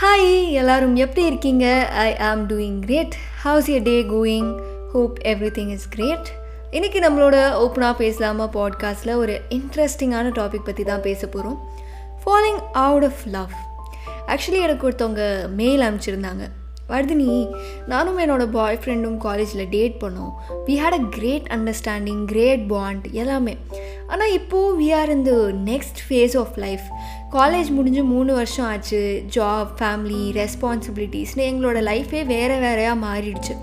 Hi எல்லோரும் எப்படி இருக்கீங்க? I am doing great how's your day going hope everything is great இன்றைக்கி நம்மளோட ஓப்பனாக பேசலாமா பாட்காஸ்ட்டில் ஒரு இன்ட்ரெஸ்டிங்கான டாபிக் பற்றி தான் பேச போகிறோம் following out of love actually எனக்கு ஒருத்தவங்க மெயில் அனுப்பிச்சிருந்தாங்க. வர்தினி நானும் என்னோடய பாய் ஃப்ரெண்டும் காலேஜில் டேட் பண்ணோம். We had a great understanding great bond எல்லாமே. ஆனால் இப்போது we are in the next phase of life college முடிஞ்சு மூணு வருஷம் ஆச்சு. ஜாப் ஃபேமிலி ரெஸ்பான்சிபிலிட்டிஸ்னு எங்களோட லைஃபே வேறு வேறையாக மாறிடுச்சு.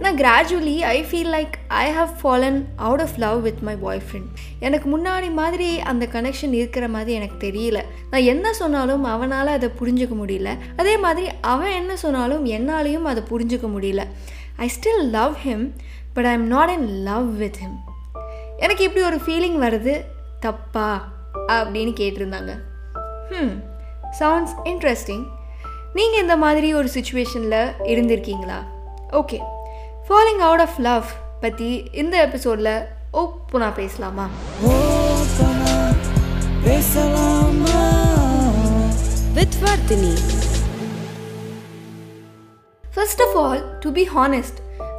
ஆனால் gradually I feel like I have fallen out of love with my boyfriend எனக்கு முன்னாடி மாதிரி அந்த கனெக்ஷன் இருக்கிற மாதிரி எனக்கு தெரியல. நான் என்ன சொன்னாலும் அவனால் அதை புரிஞ்சுக்க முடியல. அதே மாதிரி அவன் என்ன சொன்னாலும் என்னாலையும் அதை புரிஞ்சுக்க முடியல. I still love him but I am not in love with him எனக்கு இப்படி ஒரு ஃபீலிங் வருது. தப்பா? அப்படின்னு கேட்டிருந்தாங்க. ம் சவுண்ட்ஸ் இன்ட்ரெஸ்டிங் நீங்கள் இந்த மாதிரி ஒரு சுச்சுவேஷனில் இருந்திருக்கீங்களா? Okay falling out of love பற்றி இந்த எபிசோடில் ஓப்பனாக பேசலாமா? ஓப்பனா பேசலாமா? With Vardhini. First of all to be honest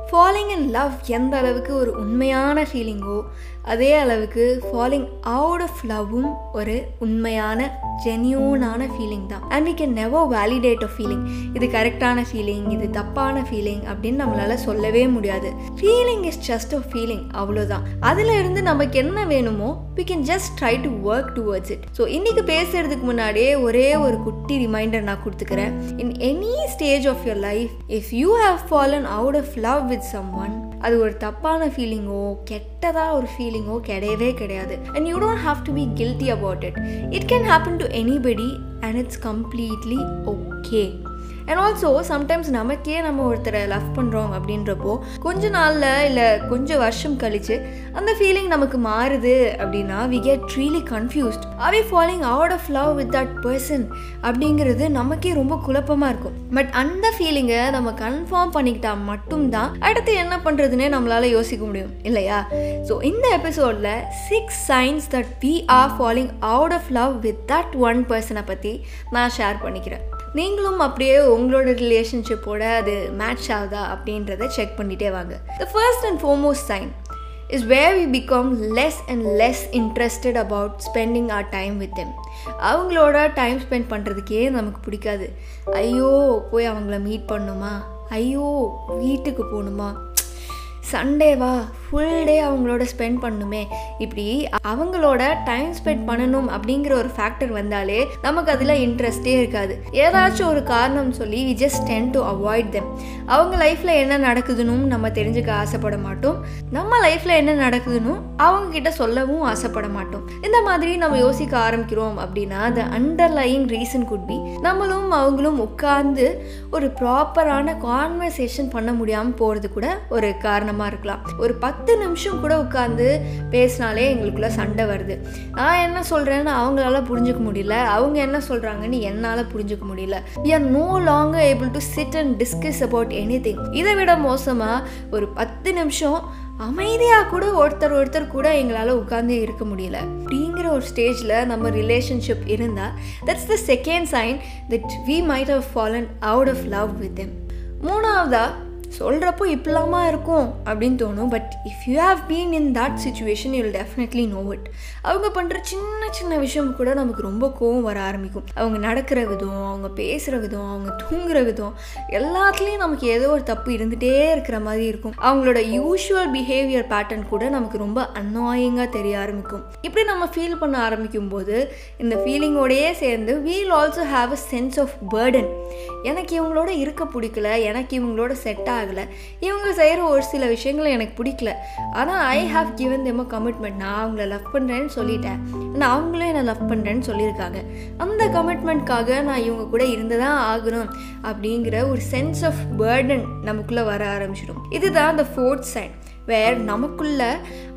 falling in love எந்த அளவுக்கு ஒரு உண்மையான ஃபீலிங்கோ அதே அளவுக்கு ஃபாலிங் அவுட் ஆஃப் லவ்வும் ஒரு உண்மையான ஜென்யூனான ஃபீலிங் தான். And we can never validate a feeling இது கரெக்டான ஃபீலிங் இது தப்பான ஃபீலிங் அப்படின்னு நம்மளால் சொல்லவே முடியாது. Feeling is just a feeling அவ்வளோதான் அதில் இருந்து நமக்கு என்ன வேணுமோ we can just try to work towards it so இன்றைக்கி பேசுகிறதுக்கு முன்னாடியே ஒரே ஒரு குட்டி ரிமைண்டர் நான் கொடுத்துக்கிறேன். In any stage of your life if you have fallen out of love with someone அது ஒரு தப்பான ஃபீலிங்கோ கெட்டதாக ஒரு ஃபீலிங்கோ கிடையவே கிடையாது. And you don't have to be guilty about it it can happen to anybody and it's completely okay and also sometimes நமக்கே நம்ம ஒருத்தரை லவ் பண்ணுறோம் அப்படின்றப்போ கொஞ்ச நாளில் இல்லை கொஞ்சம் வருஷம் கழித்து அந்த ஃபீலிங் நமக்கு மாறுது அப்படின்னா we get really confused are we falling out of love with that person அப்படிங்கிறது நமக்கே ரொம்ப குழப்பமாக இருக்கும். பட் அந்த ஃபீலிங்கை நம்ம கன்ஃபார்ம் பண்ணிக்கிட்டா மட்டும்தான் அடுத்து என்ன பண்ணுறதுன்னே நம்மளால் யோசிக்க முடியும். இல்லையா? ஸோ இந்த எபிசோடில் six signs that we are falling out of love with that one பர்சனை பற்றி நான் ஷேர் பண்ணிக்கிறேன். நீங்களும் அப்படியே உங்களோட ரிலேஷன்ஷிப்போட அது மேட்ச் ஆகுதா அப்படின்றத செக் பண்ணிகிட்டே வாங்க. The first and foremost sign is where we become less and less interested about spending our time with them அவங்களோட டைம் ஸ்பெண்ட் பண்ணுறதுக்கே நமக்கு பிடிக்காது. ஐயோ போய் அவங்கள மீட் பண்ணணுமா ஐயோ வீட்டுக்கு போகணுமா சண்டேவா? ஃபுல் டே அவங்களோட ஸ்பெண்ட் பண்ணுமே. இப்படி அவங்களோட டைம் ஸ்பெண்ட் பண்ணணும் அப்படிங்கிற ஒரு ஃபேக்டர் வந்தாலே நமக்கு அதில் இன்ட்ரெஸ்டே இருக்காது. ஏதாச்சும் ஒரு காரணம் சொல்லி we just tend to avoid them அவங்க லைஃப்பில் என்ன நடக்குதுன்னு நம்ம தெரிஞ்சுக்க ஆசைப்பட மாட்டோம். நம்ம லைஃப்பில் என்ன நடக்குதுன்னு அவங்க கிட்ட சொல்லவும் ஆசைப்பட மாட்டோம். இந்த மாதிரி நம்ம யோசிக்க ஆரம்பிக்கிறோம் அப்படின்னா the underlying reason could be நம்மளும் அவங்களும் உட்கார்ந்து ஒரு ப்ராப்பரான கான்வர்சேஷன் பண்ண முடியாமல் போகிறது கூட ஒரு காரணமாக இருக்கலாம். ஒரு பத்து பத்து நிமிஷம் கூட உட்காந்து பேசினாலே எங்களுக்குள்ள சண்டை வருது. நான் என்ன சொல்கிறேன்னு அவங்களால புரிஞ்சுக்க முடியல. அவங்க என்ன சொல்கிறாங்கன்னு என்னால் புரிஞ்சுக்க முடியல. We are no longer able to sit and discuss about anything இதை விட மோசமாக ஒரு பத்து நிமிஷம் அமைதியாக கூட ஒருத்தர் ஒருத்தர் கூட எங்களால் உட்காந்து இருக்க முடியல. அப்படிங்கிற ஒரு ஸ்டேஜில் நம்ம ரிலேஷன்ஷிப் இருந்தால் that's the second sign that we might have fallen out of love with them மூணாவதாக சொல்கிறப்போ இப்படிலாமா இருக்கும் அப்படின்னு தோணும். But if you have been in that situation you will definitely know it அவங்க பண்ணுற சின்ன சின்ன விஷயம் கூட நமக்கு ரொம்ப கோவம் வர ஆரம்பிக்கும். அவங்க நடக்கிற விதம் அவங்க பேசுகிற விதம் அவங்க தூங்குற விதம் எல்லாத்துலேயும் நமக்கு ஏதோ ஒரு தப்பு இருந்துகிட்டே இருக்கிற மாதிரி இருக்கும். அவங்களோட யூஷுவல் பிஹேவியர் பேட்டர்ன் கூட நமக்கு ரொம்ப அன்னாயிங்காக தெரிய ஆரம்பிக்கும். இப்படி நம்ம ஃபீல் பண்ண ஆரம்பிக்கும் போது இந்த ஃபீலிங்கோடையே சேர்ந்து we'll also have a sense of burden எனக்கு இவங்களோட இருக்க பிடிக்கல எனக்கு இவங்களோட செட் ஆகலை. இவங்க செய்கிற ஒரு சில விஷயங்களை எனக்கு பிடிக்கல. ஆனால் I have given them a commitment நான் அவங்கள லவ் பண்ணுறேன்னு சொல்லிட்டேன். ஆனால் அவங்களும் என்னை லவ் பண்ணுறேன்னு சொல்லியிருக்காங்க. அந்த கமிட்மெண்ட்காக நான் இவங்க கூட இருந்து தான் ஆகணும் அப்படிங்கிற ஒரு சென்ஸ் ஆஃப் பேர்டன் நமக்குள்ளே வர ஆரம்பிச்சிடும். இதுதான் அந்த ஃபோர்த் சைன் வேர் நமக்குள்ள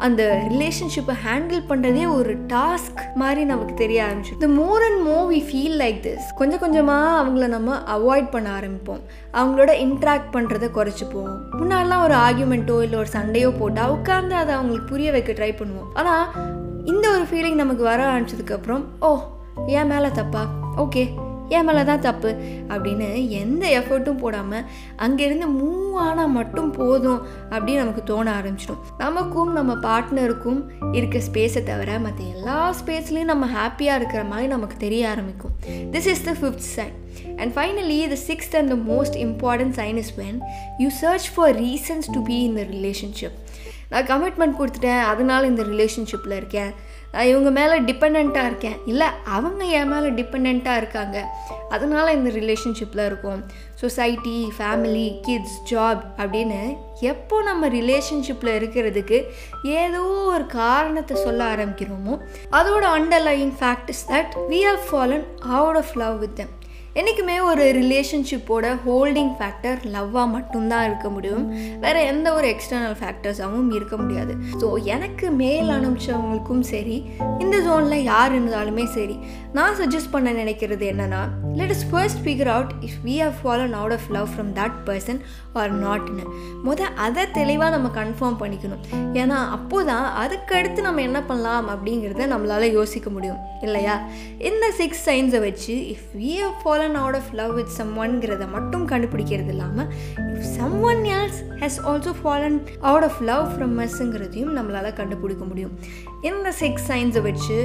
அந்த ரிலேஷன்ஷிப்பை ஹேண்டில் பண்ணுறதே ஒரு டாஸ்க் மாதிரி நமக்கு தெரிய ஆரம்பிச்சு the more and more we feel like this கொஞ்சம் கொஞ்சமாக அவங்கள நம்ம அவாய்ட் பண்ண ஆரம்பிப்போம். அவங்களோட இன்ட்ராக்ட் பண்ணுறதை குறைச்சிப்போம். முன்னாடிலாம் ஒரு ஆர்கியூமெண்ட்டோ இல்லை ஒரு சண்டையோ போட்டால் உட்காந்து அதை அவங்களுக்கு புரிய வைக்க ட்ரை பண்ணுவோம். ஆனால் இந்த ஒரு ஃபீலிங் நமக்கு வர ஆரம்பிச்சதுக்கப்புறம் ஓ ஏன் மேலே தப்பா? ஓகே என் மேலே தான் தப்பு அப்படின்னு எந்த எஃபர்ட்டும் போடாமல் அங்கேருந்து மூவ் ஆனால் மட்டும் போதும் அப்படின்னு நமக்கு தோண ஆரம்பிச்சிடும். நமக்கும் நம்ம பார்ட்னருக்கும் இருக்க ஸ்பேஸை தவிர மற்ற எல்லா ஸ்பேஸ்லேயும் நம்ம ஹாப்பியாக இருக்கிற மாதிரி நமக்கு தெரிய ஆரம்பிக்கும். This is the fifth sign and finally the sixth and the most important sign is when you search for reasons to be in the relationship நான் கமிட்மெண்ட் கொடுத்துட்டேன் அதனால் இந்த ரிலேஷன்ஷிப்பில் இருக்கேன். நான் இவங்க மேலே டிபெண்ட்டாக இருக்கேன். இல்லை அவங்க என் மேலே டிபெண்ட்டாக இருக்காங்க. அதனால் இந்த ரிலேஷன்ஷிப்பில் இருக்கும். சொசைட்டி ஃபேமிலி கிட்ஸ் ஜாப் அப்படின்னு எப்போ நம்ம ரிலேஷன்ஷிப்பில் இருக்கிறதுக்கு ஏதோ ஒரு காரணத்தை சொல்ல ஆரம்பிக்கிறோமோ அதோட underlying fact is that we have fallen out of love with them என்றைக்குமே ஒரு ரிலேஷன்ஷிப்போட ஹோல்டிங் ஃபேக்டர் லவ்வாக மட்டும்தான் இருக்க முடியும். வேறு எந்த ஒரு எக்ஸ்டர்னல் ஃபேக்டர்ஸாகவும் இருக்க முடியாது. ஸோ எனக்கு மேல் அனுப்பிச்சவங்களுக்கும் சரி இந்த ஜோனில் யார் இருந்தாலுமே சரி நான் சஜஸ்ட் பண்ண நினைக்கிறது என்னென்னா let us first figure out if we have fallen out of love from that person or நாட்னு முத அதை தெளிவாக நம்ம கன்ஃபார்ம் பண்ணிக்கணும். ஏன்னா அப்போ தான் அதுக்கடுத்து நம்ம என்ன பண்ணலாம் அப்படிங்கிறத நம்மளால் யோசிக்க முடியும். இல்லையா? இந்த சிக்ஸ் சைன்ஸை வச்சு if we have fallen out of love with some ஒன்கிறத மட்டும் கண்டுபிடிக்கிறது இல்லாமல் if someone else has also fallen out of love from மஸ்ஸுங்கிறதையும் நம்மளால் கண்டுபிடிக்க முடியும். இந்த சிக்ஸ் சைன்ஸை வச்சு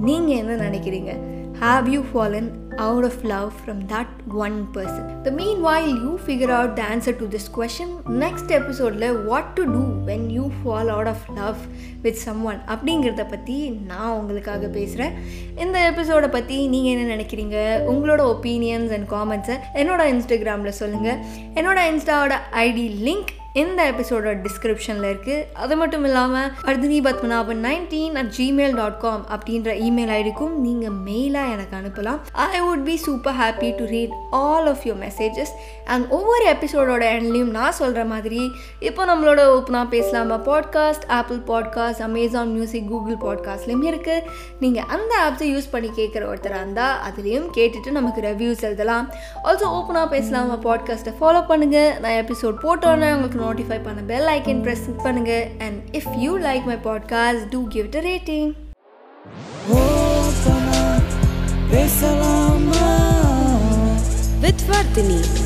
நீங்கள் என்ன நினைக்கிறீங்க? Have you fallen out of love from that one person. The meanwhile, you figure out the answer to this question next episode what to do when you fall out of love with someone அப்படிங்கிறத பற்றி நான் உங்களுக்காக பேசுகிறேன் இந்த எபிசோடை பற்றி நீங்கள் என்ன நினைக்கிறீங்க? உங்களோட ஒப்பீனியன்ஸ் அண்ட் காமெண்ட்ஸை என்னோட இன்ஸ்டாகிராமில் சொல்லுங்கள் என்னோட இன்ஸ்டாவோட ஐடி லிங்க் இந்த எபிசோடோட டிஸ்கிரிப்ஷனில் இருக்குது அது மட்டும் இல்லாமல் Arthini Padmanabhan nineteen at Gmail dot com அப்படின்ற இமெயில் ஐடிக்கும் நீங்கள் மெயிலாக எனக்கு அனுப்பலாம். I would be super happy to read all of your messages and ஒவ்வொரு எபிசோடோட எண்ட்லையும் நான் சொல்கிற மாதிரி இப்போ நம்மளோட ஓப்பனாக பேசலாமா? Podcast Apple podcast Amazon music Google பாட்காஸ்ட்லேயும் இருக்குது நீங்கள் அந்த ஆப்ஸை யூஸ் பண்ணி கேட்குற ஒருத்தராக இருந்தால் அதுலேயும் கேட்டுட்டு நமக்கு ரிவ்யூஸ் எழுதலாம். ஆல்சோ ஓப்பனாக பேசலாமா? பாட்காஸ்ட்டை ஃபாலோ பண்ணுங்கள் நான் எபிசோட் போட்டோன்னே உங்களுக்கு நோட்டிஃபை பண்ண பெல் ஐக்கன் ப்ரெஸ் பண்ணுங்கள் and if you like my podcast do give it rating Open up, பேசலாமா with Vardhini.